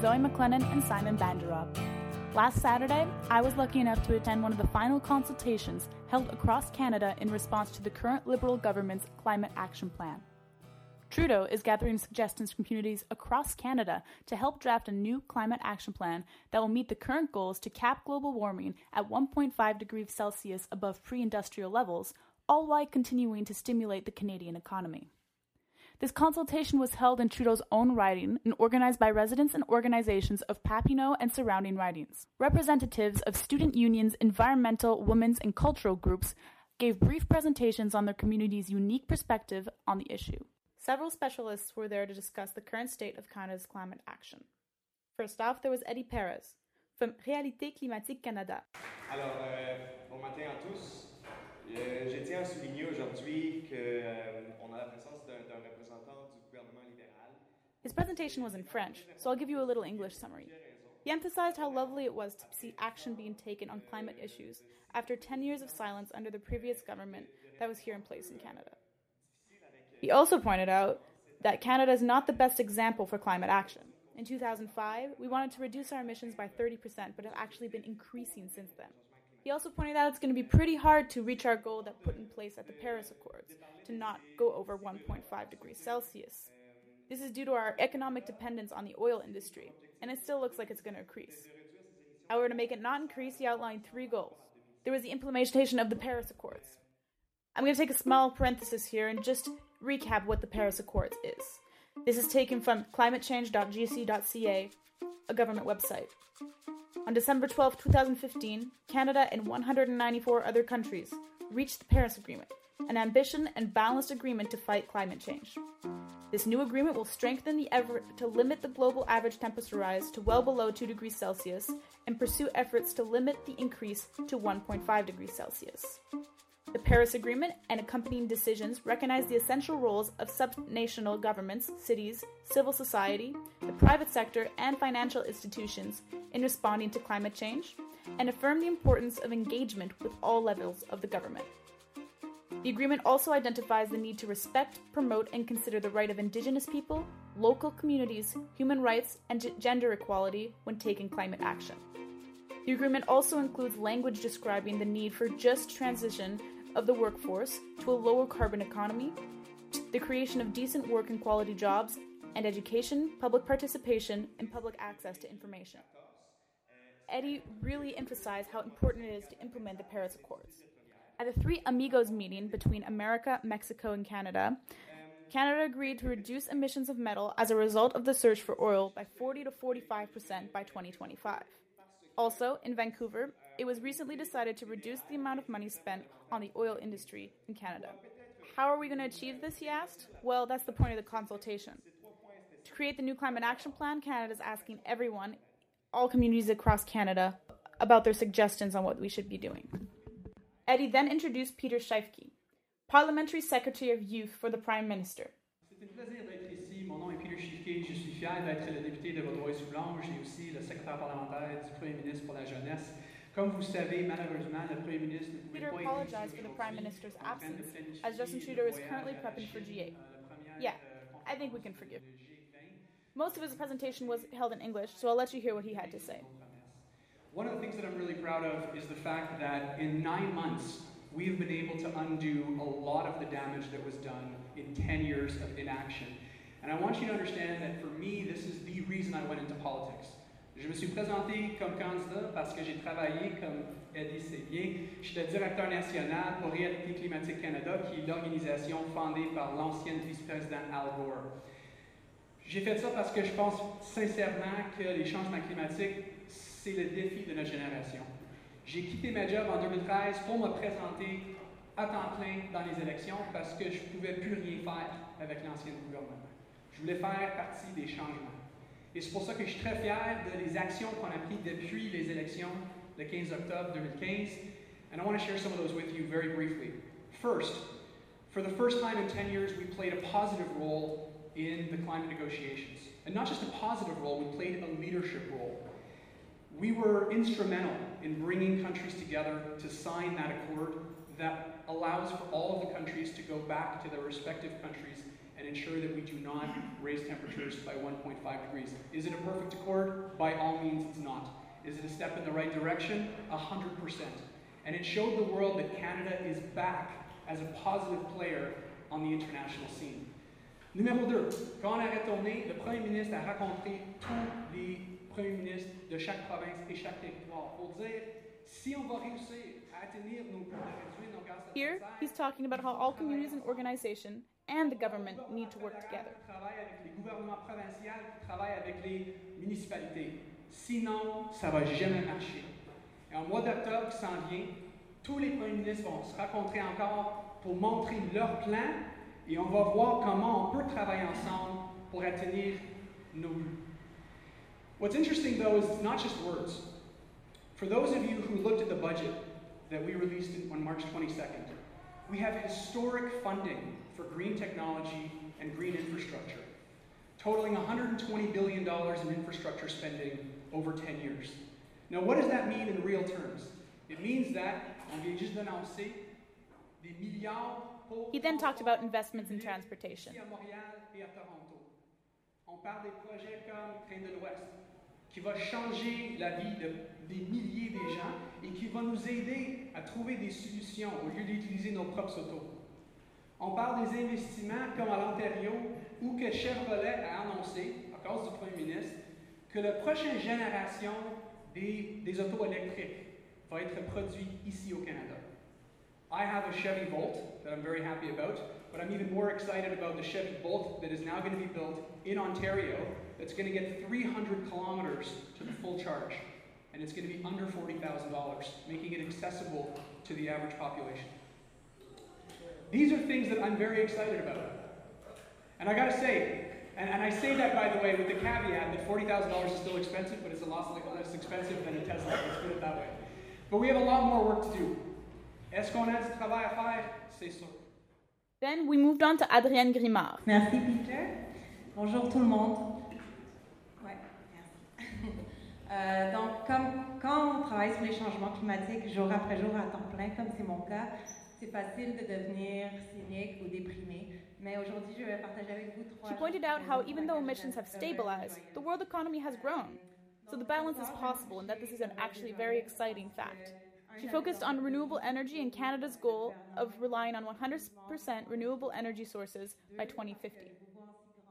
Zoe McLennan and Simon Banderob. Last Saturday, I was lucky enough to attend one of the final consultations held across Canada in response to the current Liberal government's Climate Action Plan. Trudeau is gathering suggestions from communities across Canada to help draft a new climate action plan that will meet the current goals to cap global warming at 1.5 degrees Celsius above pre industrial levels, all while continuing to stimulate the Canadian economy. This consultation was held in Trudeau's own riding and organized by residents and organizations of Papineau and surrounding ridings. Representatives of student unions, environmental, women's, and cultural groups gave brief presentations on their community's unique perspective on the issue. Several specialists were there to discuss the current state of Canada's climate action. First off, there was Eddie Perez from Réalité Climatique Canada. Alors, euh, bon matin à tous. Euh, je tiens à souligner aujourd'hui qu'on euh, a la présence d'un représentant du gouvernement libéral. His presentation was in French, so I'll give you a little English summary. He emphasized how lovely it was to see action being taken on climate issues after 10 years of silence under the previous government that was here in place in Canada. He also pointed out that Canada is not the best example for climate action. In 2005, we wanted to reduce our emissions by 30%, but have actually been increasing since then. He also pointed out it's going to be pretty hard to reach our goal that put in place at the Paris Accords to not go over 1.5 degrees Celsius. This is due to our economic dependence on the oil industry, and it still looks like it's going to increase. However, to make it not increase, he outlined three goals. There was the implementation of the Paris Accords. I'm going to take a small parenthesis here and just recap what the Paris Accords is. This is taken from climatechange.gc.ca, a government website. On December 12, 2015, Canada and 194 other countries reached the Paris Agreement, an ambition and balanced agreement to fight climate change. This new agreement will strengthen the effort to limit the global average temperature rise to well below 2 degrees Celsius and pursue efforts to limit the increase to 1.5 degrees Celsius. The Paris Agreement and accompanying decisions recognize the essential roles of subnational governments, cities, civil society, the private sector, and financial institutions in responding to climate change, and affirm the importance of engagement with all levels of the government. The agreement also identifies the need to respect, promote, and consider the right of Indigenous people, local communities, human rights, and g- gender equality when taking climate action. The agreement also includes language describing the need for just transition of the workforce to a lower carbon economy, the creation of decent work and quality jobs, and education, public participation, and public access to information. Eddie really emphasized how important it is to implement the Paris Accords. At a Three Amigos meeting between America, Mexico, and Canada, Canada agreed to reduce emissions of metal as a result of the search for oil by 40 to 45% by 2025. Also, in Vancouver, it was recently decided to reduce the amount of money spent on the oil industry in Canada. How are we going to achieve this, he asked? Well, that's the point of the consultation. To create the new climate action plan, Canada is asking everyone, all communities across Canada, about their suggestions on what we should be doing. Eddie then introduced Peter Schiefke, Parliamentary Secretary of Youth for the Prime Minister. Je suis fier d'être le député de Vaudreuil-Soulanges et aussi le secrétaire parlementaire du Premier ministre pour la jeunesse. Comme vous savez, malheureusement, le Premier ministre ne Peter pas apologized for the Prime Minister's absence, as Justin Trudeau is currently prepping for G8. Euh, yeah, euh, I think we can forgive. Most of his presentation was held in English, so I'll let you hear what he had to say. One of the things that I'm really proud of is the fact that in nine months, we have been able to undo a lot of the damage that was done in 10 years of inaction. And I want you to understand that for me, this is the reason I went into politics. Je me suis présenté comme candidat parce que j'ai travaillé, comme Eddie sait bien, je suis le directeur national pour Réalité Climatique Canada, qui est l'organisation fondée par l'ancienne vice-présidente Al Gore. J'ai fait ça parce que je pense sincèrement que les changements climatiques, c'est le défi de notre génération. J'ai quitté ma job en 2013 pour me présenter à temps plein dans les élections parce que je ne pouvais plus rien faire avec l'ancien gouvernement. Je voulais faire partie des changements. Et c'est pour ça que je suis très fier de les actions qu'on a prises depuis les élections le 15 octobre 2015. And I want to share some of those with you very briefly. First, for the first time in 10 years, we played a positive role in the climate negotiations. And not just a positive role, we played a leadership role. We were instrumental in bringing countries together to sign that accord that allows for all of the countries to go back to their respective countries and ensure that we do not raise temperatures by 1.5 degrees. Is it a perfect accord? By all means, it's not. Is it a step in the right direction? 100%. And it showed the world that Canada is back as a positive player on the international scene. Numéro 2. Quand on a retourné, le Premier ministre a rencontré tous les premiers ministres de chaque province et chaque territoire pour dire si on va réussir Here, he's talking about how all communities and organizations and the government need to work together. Sinon, ça va jamais marcher. Et en mois d'octobre qui s'en vient, tous les premiers ministres vont se rencontrer encore pour montrer leur plan et on va voir comment on peut travailler ensemble pour atteindre nos buts. What's interesting though is it's not just words. For those of you who looked at the budget that we released on March 22nd, we have historic funding for green technology and green infrastructure, totaling $120 billion in infrastructure spending over 10 years. Now, what does that mean in real terms? It means that, on vient juste d'annoncer, des milliards. He then talked about investments in transportation. Ici à Montréal et à Toronto. On parle des projets comme Train de l'Ouest, qui va changer la vie de, des milliers de gens et qui va nous aider à trouver des solutions au lieu d'utiliser nos propres autos. On parle des investissements comme à l'Ontario, où que Chevrolet a annoncé, à cause du Premier ministre, que la prochaine génération des, des autos électriques va être produite ici au Canada. I have a Chevy Volt that I'm very happy about, but I'm even more excited about the Chevy Bolt that is now going to be built in Ontario that's going to get 300 kilometers to the full charge. And it's going to be under $40,000, making it accessible to the average population. These are things that I'm very excited about. And I gotta say, and, and I say that by the way with the caveat that $40,000 is still expensive, but it's a lot less expensive than a Tesla, let's put it that way. But we have a lot more work to do. Est-ce qu'on a du travail à faire? C'est sûr. Then we moved on to Adrienne Grimard. Merci Peter. Bonjour tout le monde. Euh, donc, comme, quand on travaille sur les changements climatiques jour après jour à temps plein, comme c'est mon cas, c'est facile de devenir cynique ou déprimé. Mais aujourd'hui, je vais partager avec vous trois. She pointed out how even though emissions have stabilized, the world economy has grown. So the balance is possible and that this is an actually very exciting fact. She focused on renewable energy and Canada's goal of relying on 100% renewable energy sources by 2050.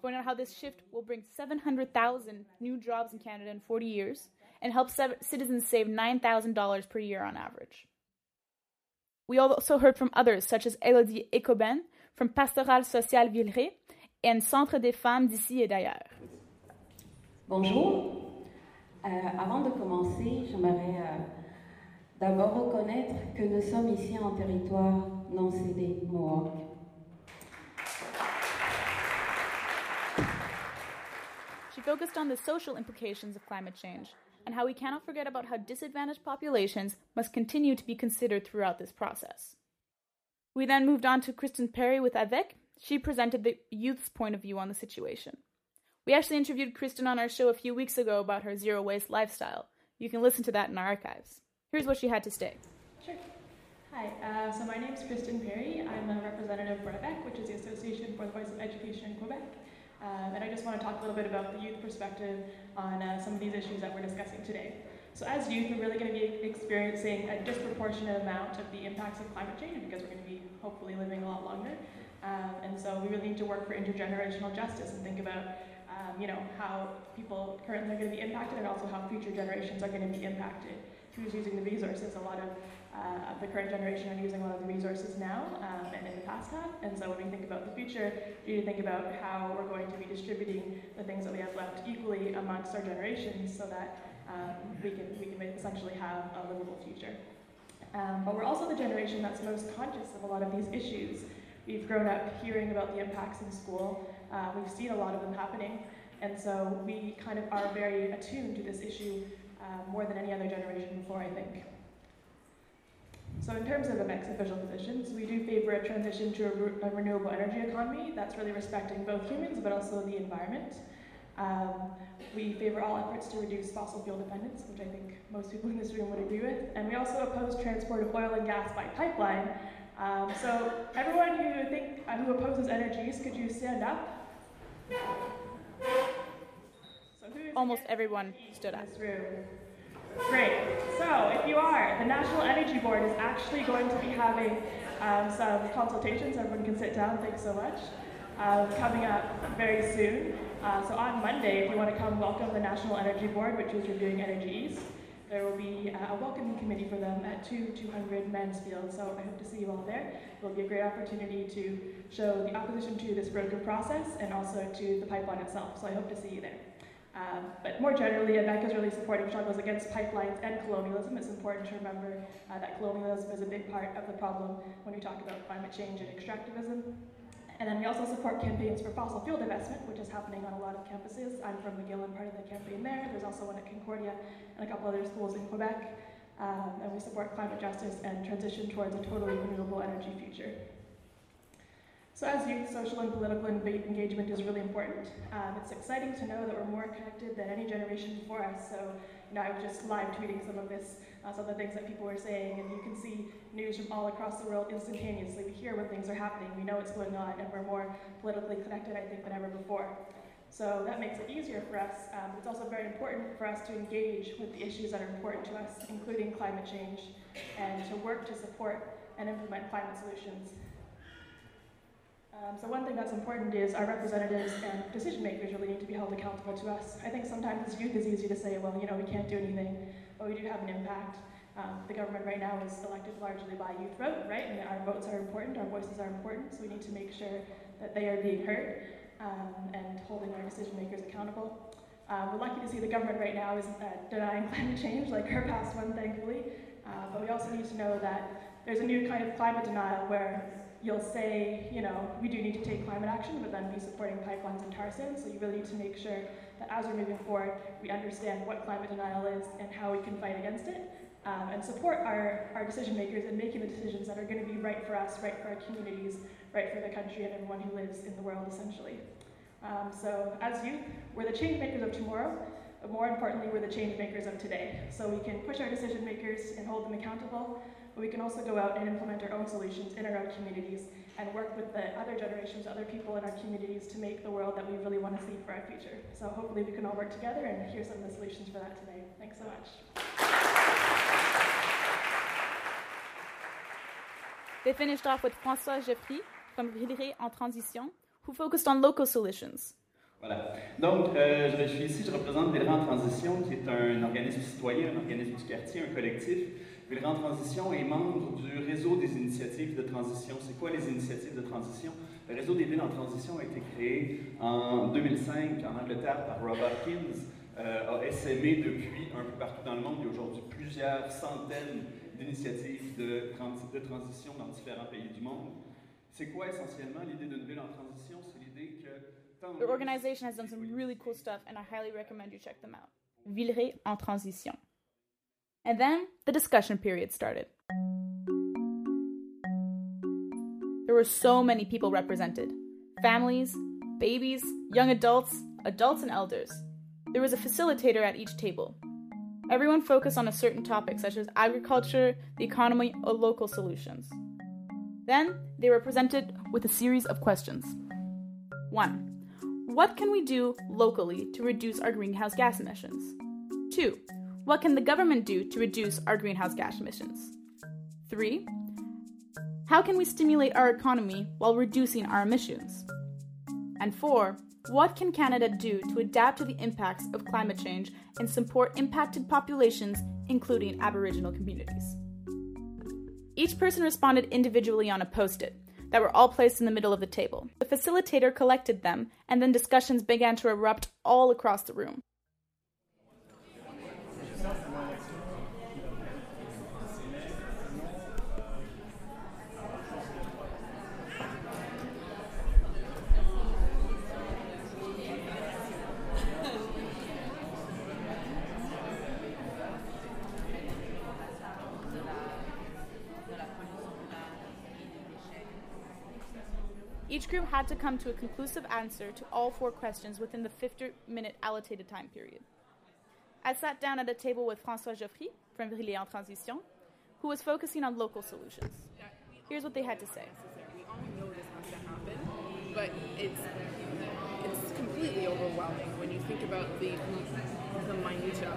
She pointed out how this shift will bring 700,000 new jobs in Canada in 40 years and help citizens save $9,000 per year on average. We also heard from others, such as Elodie Ecoben from Pastoral Social Villeray and Centre des femmes d'ici et d'ailleurs. Bonjour. Euh, avant de commencer, j'aimerais euh, d'abord reconnaître que nous sommes ici en territoire non cédé Mohawk. She focused on the social implications of climate change and how we cannot forget about how disadvantaged populations must continue to be considered throughout this process. We then moved on to Kristen Perry with AVEQ. She presented the youth's point of view on the situation. We actually interviewed Kristen on our show a few weeks ago about her zero waste lifestyle. You can listen to that in our archives. Here's what she had to say. Sure. Hi, uh, so my name is Kristen Perry. I'm a representative for AVEQ, which is the Association for the Voice of Education in Quebec. Um, and I just want to talk a little bit about the youth perspective on uh, some of these issues that we're discussing today. So as youth, we're really going to be experiencing a disproportionate amount of the impacts of climate change because we're going to be hopefully living a lot longer. Um, and so we really need to work for intergenerational justice and think about um, you know, how people currently are going to be impacted and also how future generations are going to be impacted. Who's using the resources? A lot of, uh, the current generation are using a lot of the resources now um, and in the past have. And so when we think about the future, we need to think about how we're going to be distributing the things that we have left equally amongst our generations so that um, we, can, we can essentially have a livable future. Um, but we're also the generation that's most conscious of a lot of these issues. We've grown up hearing about the impacts in school. Uh, we've seen a lot of them happening. And so we kind of are very attuned to this issue uh, more than any other generation before, I think. So in terms of the next official positions, we do favor a transition to a, re- a renewable energy economy that's really respecting both humans but also the environment. Um, we favor all efforts to reduce fossil fuel dependence, which I think most people in this room would agree with. And we also oppose transport of oil and gas by pipeline, Um, so everyone who think uh, who opposes energies, could you stand up? Almost everyone stood up. Great. So if you are, the National Energy Board is actually going to be having um, some consultations. Everyone can sit down. Thanks so much. Um, coming up very soon. Uh, so on Monday, if you want to come welcome the National Energy Board, which is reviewing Energy East, there will be uh, a welcoming committee for them at 2 200 Mansfield. So I hope to see you all there. It will be a great opportunity to show the opposition to this broken process and also to the pipeline itself. So I hope to see you there. Um, but more generally, AVEQ is really supporting struggles against pipelines and colonialism. It's important to remember uh, that colonialism is a big part of the problem when we talk about climate change and extractivism. And then we also support campaigns for fossil fuel divestment, which is happening on a lot of campuses. I'm from McGill and part of the campaign there. There's also one at Concordia and a couple other schools in Quebec. Um, and we support climate justice and transition towards a totally renewable energy future. So as youth, social and political engagement is really important. Um, it's exciting to know that we're more connected than any generation before us. So, you know, I was just live tweeting some of this, uh, some of the things that people were saying, and you can see news from all across the world instantaneously. We hear when things are happening, we know what's going on, and we're more politically connected, I think, than ever before. So that makes it easier for us. Um, it's also very important for us to engage with the issues that are important to us, including climate change, and to work to support and implement climate solutions. Um, so one thing that's important is our representatives and decision makers really need to be held accountable to us. I think sometimes as youth it's easy to say, well, you know, we can't do anything, but we do have an impact. Um, the government right now is elected largely by youth vote, right? And our votes are important, our voices are important, so we need to make sure that they are being heard um, and holding our decision makers accountable. Um, we're lucky to see the government right now is uh, denying climate change, like her past one, thankfully. Uh, but we also need to know that there's a new kind of climate denial where you'll say, you know, we do need to take climate action, but then be supporting pipelines and tar sands. So you really need to make sure that as we're moving forward, we understand what climate denial is and how we can fight against it, um, and support our, our decision makers in making the decisions that are going to be right for us, right for our communities, right for the country and everyone who lives in the world, essentially. Um, so as youth, we're the change makers of tomorrow, but more importantly, we're the change makers of today. So we can push our decision makers and hold them accountable, but we can also go out and implement our own solutions in our own communities and work with the other generations, other people in our communities to make the world that we really want to see for our future. So hopefully we can all work together and hear some of the solutions for that today. Thanks so much. They finished off with François Jeffry from Villeray en Transition, who focused on local solutions. Voilà. Donc, euh, je suis ici, je représente Villeray en Transition, qui est un organisme citoyen, un organisme du quartier, un collectif. Villeray en Transition est membre du réseau des initiatives de transition. C'est quoi les initiatives de transition? Le réseau des villes en transition a été créé en 2005 en Angleterre par Rob Hopkins, euh, a essaimé depuis un peu partout dans le monde. Il y a aujourd'hui plusieurs centaines d'initiatives de, trans- de transition dans différents pays du monde. C'est quoi essentiellement l'idée d'une ville en transition? C'est l'idée que The organization has done some really cool stuff, and I highly recommend you check them out. Villeray en Transition. And then the discussion period started. There were so many people represented families, babies, young adults, adults, and elders. There was a facilitator at each table. Everyone focused on a certain topic, such as agriculture, the economy, or local solutions. Then they were presented with a series of questions. 1. What can we do locally to reduce our greenhouse gas emissions? 2. What can the government do to reduce our greenhouse gas emissions? 3. How can we stimulate our economy while reducing our emissions? And 4. What can Canada do to adapt to the impacts of climate change and support impacted populations, including Aboriginal communities? Each person responded individually on a post it that were all placed in the middle of the table. The facilitator collected them, and then discussions began to erupt all across the room. Each group had to come to a conclusive answer to all four questions within the 50 minute allocated time period. I sat down at a table with François Geoffry from Villeray en Transition, who was focusing on local solutions. Here's what they had to say. We all know this has to happen, but it's it's completely overwhelming when you think about the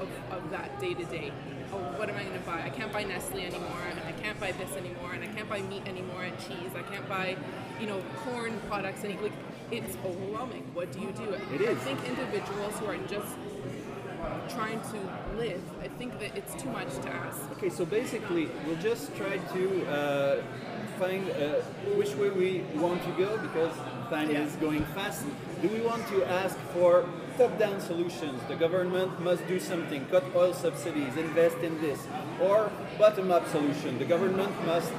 of, of that day to day. Oh, what am I going to buy? I can't buy Nestle anymore, and I can't buy this anymore, and I can't buy meat anymore, and cheese. I can't buy, you know, corn products any like. It's overwhelming. What do you do? It is. I think individuals who are just trying to live, I think that it's too much to ask. Okay, so basically, we'll just try to uh, find uh, which way we want to go because time Yeah. is going fast. Do we want to ask for top-down solutions? The government must do something, cut oil subsidies, invest in this, or bottom-up solution? The government must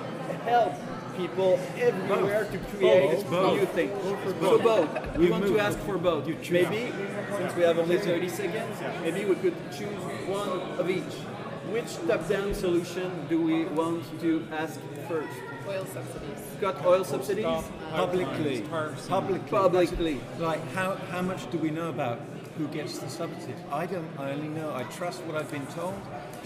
help people everywhere to create both. new things. Both. So both. We want to ask for both. Maybe, since we have only 30 seconds, maybe we could choose one of each. Which top-down solution do we want to ask first? Oil subsidies. Cut oil subsidies? Publicly. Publicly. Publicly. Like, how, how much do we know about who gets the subsidies? I don't, I only know, I trust what I've been told.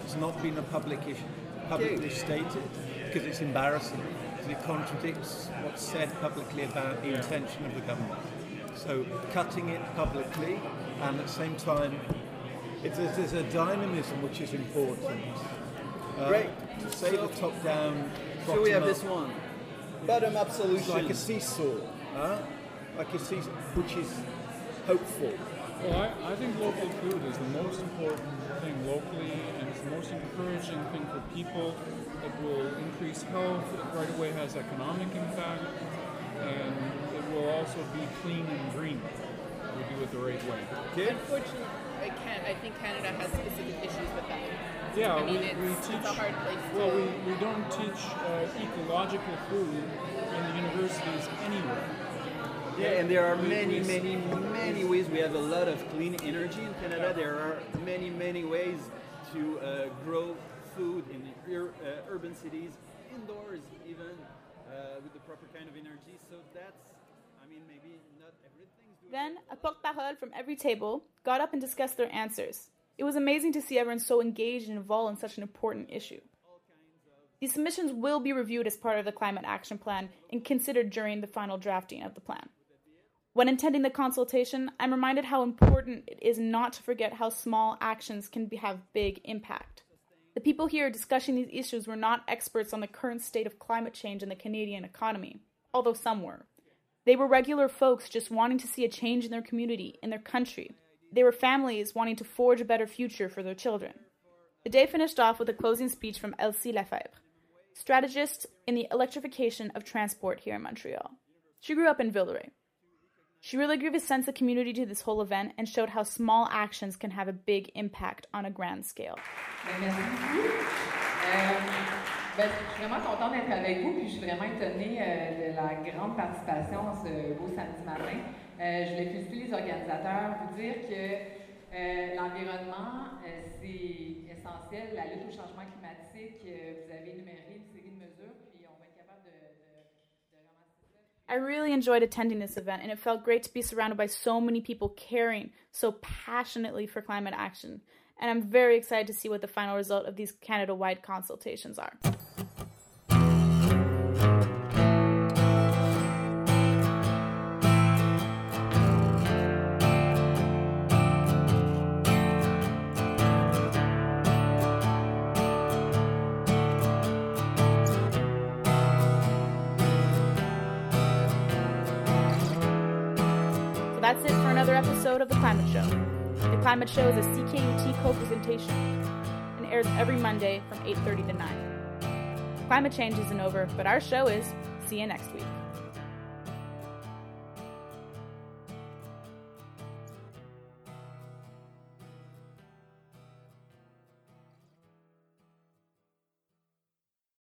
It's not been a public issue, publicly stated, because it's embarrassing, because it contradicts what's said publicly about the intention of the government. So cutting it publicly, and at the same time, it's, there's there's a dynamism which is important. Uh, Great. To say the top-down, So we have bottom-up- this one. Bottom-up it's solution. like a seesaw, huh? Like a seesaw, which is hopeful. Well, I, I think local food is the most important thing locally, and it's the most encouraging thing for people. It will increase health. It right away has economic impact, and it will also be clean and green. if We do it the right way. Okay. Unfortunately, I can't. I think Canada has specific issues with that. Yeah, I mean, we, it's, we it's teach. a hard place to. Well, we, we don't teach uh, ecological food in the universities anywhere. Yeah, and there are many, many, many ways. We have a lot of clean energy in Canada. There are many, many ways to uh, grow food in ur- uh, urban cities, indoors even, uh, with the proper kind of energy. So that's, I mean, maybe not everything's doing Then, a porte-parole from every table got up and discussed their answers. It was amazing to see everyone so engaged and involved in such an important issue. These submissions will be reviewed as part of the Climate Action Plan and considered during the final drafting of the plan. When attending the consultation, I'm reminded how important it is not to forget how small actions can be, have big impact. The people here discussing these issues were not experts on the current state of climate change in the Canadian economy, although some were. They were regular folks just wanting to see a change in their community, in their country. They were families wanting to forge a better future for their children. The day finished off with a closing speech from Elsie Lefebvre, strategist in the electrification of transport here in Montreal. She grew up in Villeray. She really gave a sense of community to this whole event and showed how small actions can have a big impact on a grand scale. Ben, je suis vraiment contente d'être avec vous, puis je suis vraiment étonnée euh, de la grande participation ce beau samedi matin. Euh, je voulais féliciter les organisateurs, vous dire que euh, l'environnement, c'est essentiel. La lutte au changement climatique, vous avez énuméré une série de mesures, puis on va être capable de, de, de ramasser ça. I really enjoyed attending this event, and it felt great to be surrounded by so many people caring so passionately for climate action. And I'm very excited to see what the final result of these Canada wide consultations are. That's it for another episode of The Climate Show. The Climate Show is a CKUT co-presentation and airs every Monday from 8.30 to 9. Climate change isn't over, but our show is. See you next week.